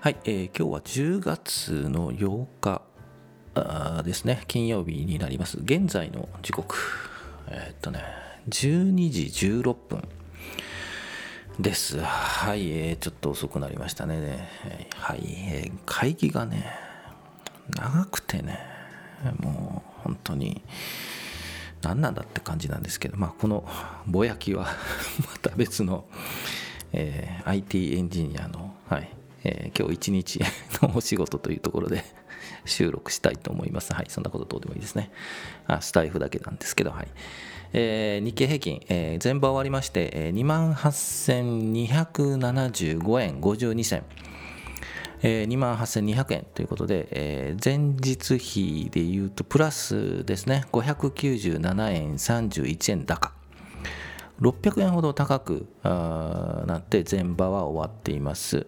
はい、えー今日は10月の8日あですね、金曜日になります。現在の時刻、えーっとね、12時16分です。はい、えーちょっと遅くなりましたね。はい、えー会議がね、長くてね、もう本当に。何なんだって感じなんですけど、まあ、このぼやきは また別の、えー IT エンジニアの、はいえー今日一日のお仕事というところで 収録したいと思います。はい、そんなことどうでもいいですね。あスタイフだけなんですけど、はい。えー日経平均、えー全場終わりまして、えー、28,275円52銭。えー、2万8200円ということで、えー前日比でいうとプラスですね597円31円高600円ほど高くなって前場は終わっています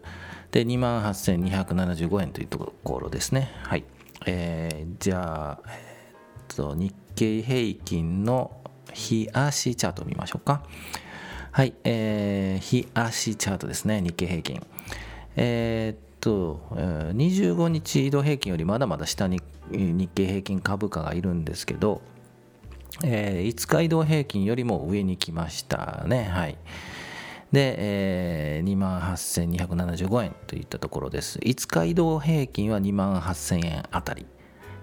で2万8275円というところですね。はい、えーじゃあ、えーっと日経平均の日足チャートを見ましょうか。はい、えー日足チャートですね。日経平均。えーっと、25日移動平均よりまだまだ下に日経平均株価がいるんですけど、え5日移動平均よりも上に来ましたね。はい。で、えー、28,275円といったところです。5日移動平均は28,000円あたり。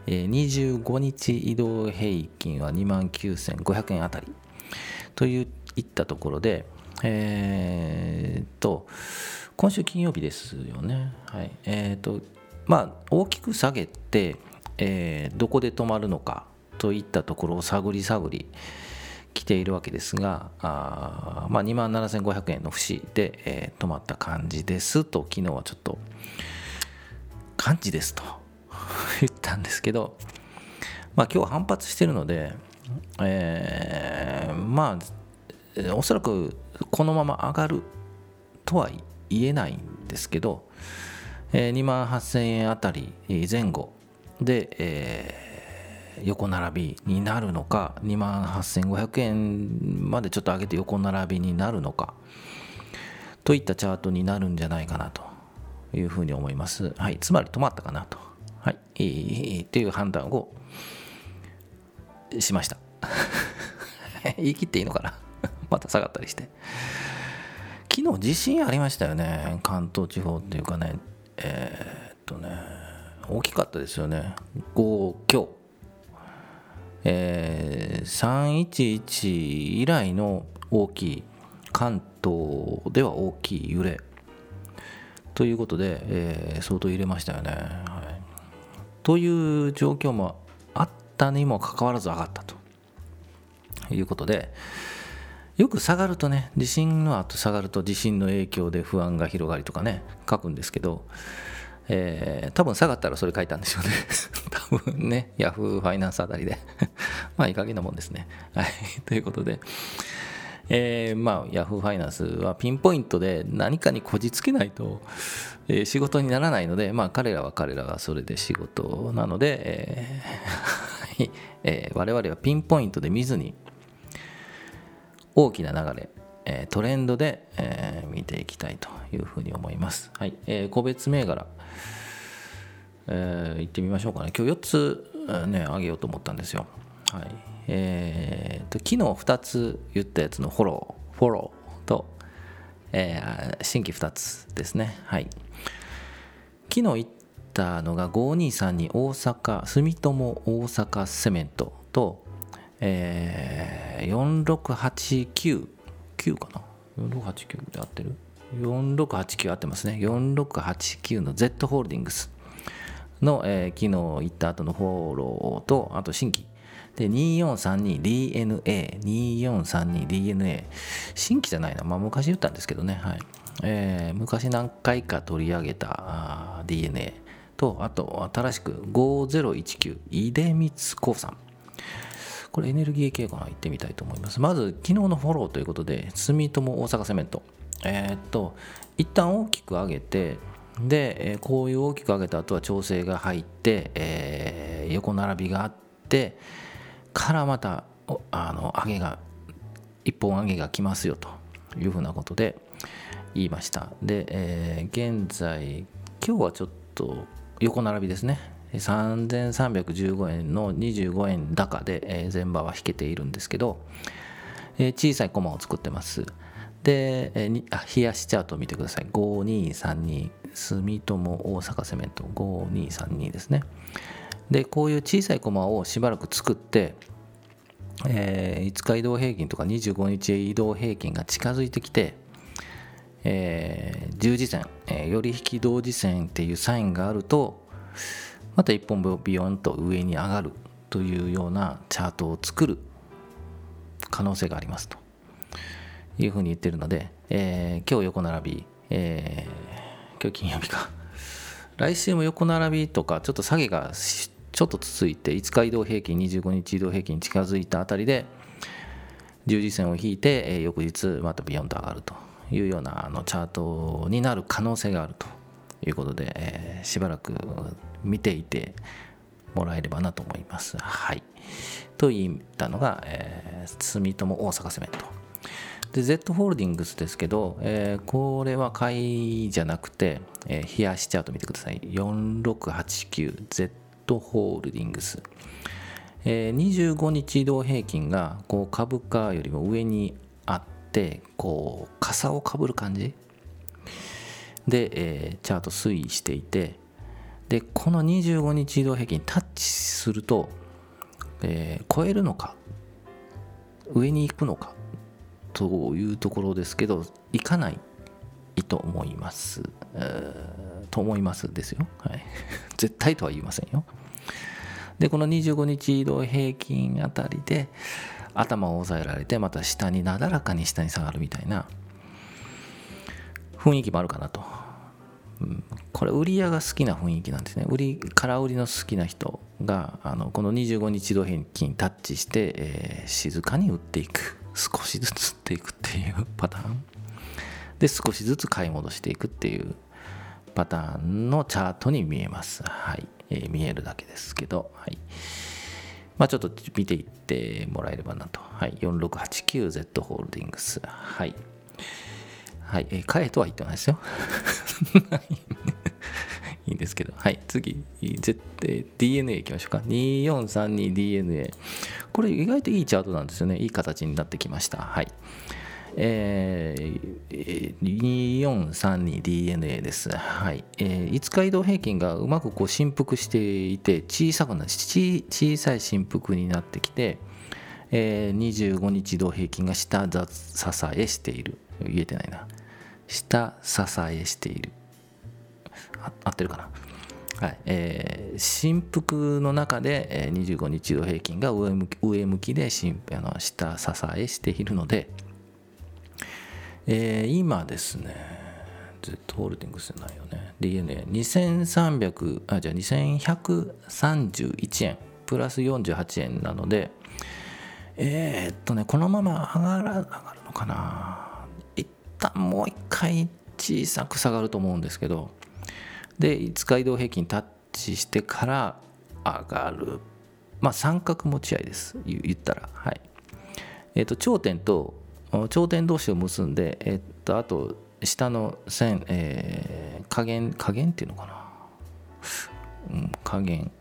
えー25日移動平均は29,500円あたり。といったところで、えーと、今週金曜日ですよね。はい。えーと、まあ、大きく下げて、えーどこで止まるのかといったところを探り探り来ているわけですが、あまあ、2万7500円の節で、えー止まった感じですと、昨日はちょっと、感じですと 言ったんですけど、まあ、今日は反発してるので、えーまあ、おそらくこのまま上がるとは言えないんですけど、えー2万8000円あたり前後で、えー横並びになるのか2万8500円までちょっと上げて横並びになるのかといったチャートになるんじゃないかなというふうに思います。はい、つまり止まったかなと。はい、えーっていう判断をしました。言い切っていいのかなまた下がったりして。昨日地震ありましたよね関東地方っていうかねえーっとね大きかったですよね5強えー311以来の大きい関東では大きい揺れ。ということで、えー相当揺れましたよね、はい、という状況もあったにもかかわらず上がったと。いうことでよく下がるとね地震の後下がると地震の影響で不安が広がりとかね書くんですけど、えー多分下がったらそれ書いたんでしょうね。多分ねヤフーファイナンスあたりで。まあいい加減なもんですねはい ということでえーまあヤフーファイナンスはピンポイントで何かにこじつけないと、えー仕事にならないのでまあ彼らは彼らがそれで仕事なので、えー はいえー我々はピンポイントで見ずに大きな流れ、えートレンドで、えー見ていきたいというふうに思います。はい、えー個別銘柄、えー行ってみましょうかね。今日4つ、えーね、上げようと思ったんですよ。はい。えーと、昨日2つ言ったやつのフォロー、フォローと、えー新規2つですね。はい。昨日言ったのが5232大阪、住友大阪セメントと、えー、4689、9かな ?4689 で合ってる ?4689 合ってますね。4689の Z ホールディングスの、えー昨日言った後のフォローと、あと新規。で、2432DNA、2432DNA。新規じゃないな。まあ昔言ったんですけどね。はい。えー昔何回か取り上げたあ DNA と、あと新しく5019、出光興産。これエネルギー系かな？行ってみたいと思います。まず、昨日のフォローということで、住友大阪セメント。えーっと、一旦大きく上げて、で、えーこういう大きく上げた後は調整が入って、えー横並びがあって、からまた、あの、上げが、一本上げが来ますよというふうなことで言いました。で、えー現在、今日はちょっと横並びですね。3315円の25円高で、えー、前場は引けているんですけど、えー、小さいコマを作ってます。で、えー、あ冷やしチャートを見てください。5232住友大阪セメント。5232ですね。でこういう小さいコマをしばらく作ってえー、5日移動平均とか25日移動平均が近づいてきて、えー、十字線、えー、寄り引き同時線っていうサインがあるとまた1本ビヨンと上に上がるというようなチャートを作る可能性がありますと。いうふうに言ってるので、えー、今日横並び、えー、今日金曜日か。来週も横並びとかちょっと下げがちょっと続いて5日移動平均25日移動平均に近づいたあたりで十字線を引いて、え翌日またビヨンと上がるというようなあのチャートになる可能性があるということで、えー、しばらく見ていてもらえればなと思います。はい。と言ったのが、えー、住友大阪セメント。で、Z ホールディングスですけど、えー、これは買いじゃなくて、えー、冷やしチャート見てください。4689Z トホールディングス、えー、25日移動平均がこう株価よりも上にあってこう傘をかぶる感じ。で、えー、チャート推移していてでこの25日移動平均タッチすると、えー、超えるのか上に行くのかというところですけど行かない。いと思います。と思いますですよ。はい、絶対とは言いませんよ。で、この25日移動平均あたりで頭を押さえられて、また下になだらかに下に下がるみたいな雰囲気もあるかなと。うん、これ売り屋が好きな雰囲気なんですね。売り、空売りの好きな人があのこの25日移動平均タッチして、えー、静かに売っていく。少しずつ売っていくっていうパターン。で、少しずつ買い戻していくっていうパターンのチャートに見えます。はい。えー、見えるだけですけど、はい。まあちょっと見ていってもらえればなと。はい。4689Z ホールディングス。はい。はい。えー、買えとは言ってないですよ。いいんですけど。はい。次、Z、DNA いきましょうか。2432DNA。これ意外といいチャートなんですよね。いい形になってきました。はい。えー、2432DNA です。はい。えー、5日移動平均がうまくこう振幅していて、小さくな小さい振幅になってきて、えー、25日移動平均が下支えしている。言えてないな。下支えしている。合ってるかな。はいえー、振幅の中で、えー、25日移動平均が上向き上向きであの下支えしているので、えー、今ですね、Z ホールディングスじゃないよね。DNA、2300、あ、じゃあ2131円、プラス48円なので、えー、っとね、このまま上がら上がるのかな。一旦もう一回小さく下がると思うんですけど、で、5日移動平均タッチしてから上がる。まあ、三角持ち合いです。言ったら。はい。えっ、と、頂点と頂点同士を結んで、えっと、あと下の線、えー、加減加減っていうのかな、うん、加減、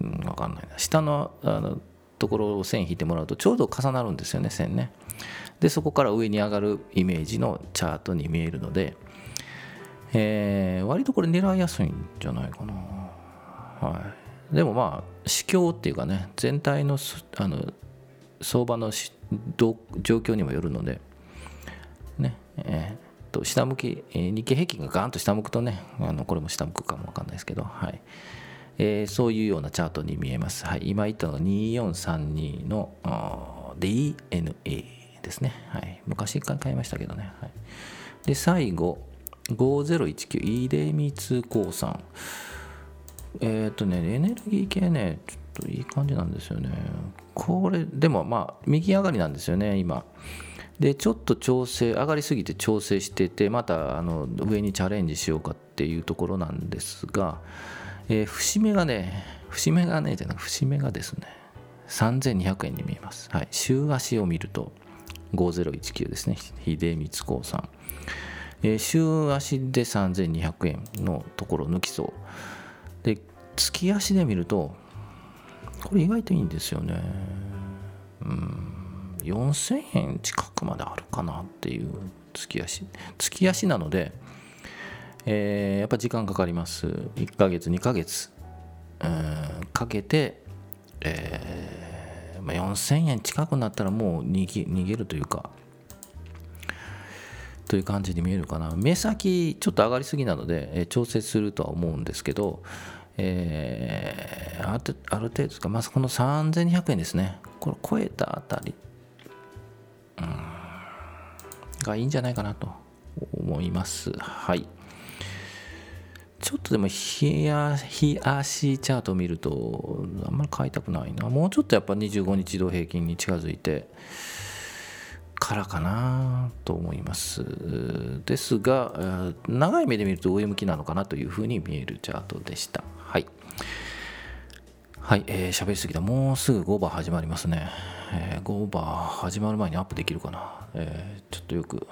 うん、分かんないな。下のあのところを線引いてもらうとちょうど重なるんですよね線ね。でそこから上に上がるイメージのチャートに見えるので、えー、割とこれ狙いやすいんじゃないかな。はい。でもまあ市況っていうかね全体のあの相場の状況にもよるので、ね、えー、と下向き、え、日経平均がガーンと下向くとね、あのこれも下向くかもわかんないですけど、はい。えー、そういうようなチャートに見えます。はい、今言ったのが2432の DNA ですね。はい、昔一回買いましたけどね。はい、で、最後、5019、イデミツ鉱産。えっ、ー、とね、エネルギー系ね、ちょっといい感じなんですよね。これ、でもまあ、右上がりなんですよね、今。で、ちょっと調整、上がりすぎて調整してて、またあの上にチャレンジしようかっていうところなんですが、えー、節目がね、節目がね、じゃなく節目がですね、3200円に見えます。はい。週足を見ると、5019ですね、秀光興産。えー、週足で3200円のところ抜きそうで月足で見るとこれ意外といいんですよね。うん。4000円近くまであるかなっていう月足月足なので、えー、やっぱ時間かかります。1ヶ月2ヶ月。うん。かけて、えーまあ、4000円近くなったらもう逃げ逃げるというかという感じに見えるかな。目先ちょっと上がりすぎなので、えー、調整するとは思うんですけど、えー、ある程度ですか、まずこの3200円ですね。これ超えたあたり。うん。がいいんじゃないかなと。思います。はい。ちょっとでも日足チャートを見るとあんまり買いたくないな。もうちょっとやっぱ25日移動平均に近づいてからかなと思います。ですが長い目で見ると上向きなのかなというふうに見えるチャートでした。はい。はいえー、喋りすぎた。もうすぐ5番始まりますね、えー、5番始まる前にアップできるかな、えー、ちょっとよく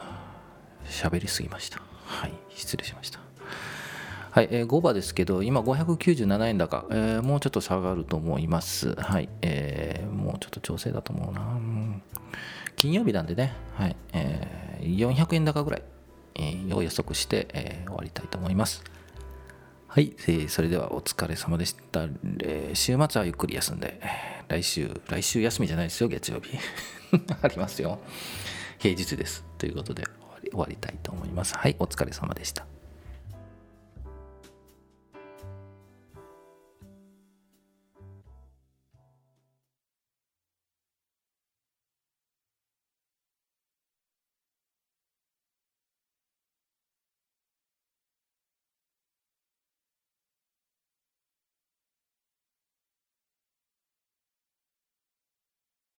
喋りすぎました。はい失礼しました。はい、えー、5番ですけど、今597円高、えー、もうちょっと下がると思います。はい、えー、もうちょっと調整だと思うな。金曜日なんでね、はいえー、400円高ぐらい、えー、を予測して、えー、終わりたいと思います。はい、えー、それではお疲れ様でした。えー、週末はゆっくり休んで、来週、来週休みじゃないですよ、月曜日。ありますよ。平日です。ということで終わり終わりたいと思います。はい、お疲れ様でした。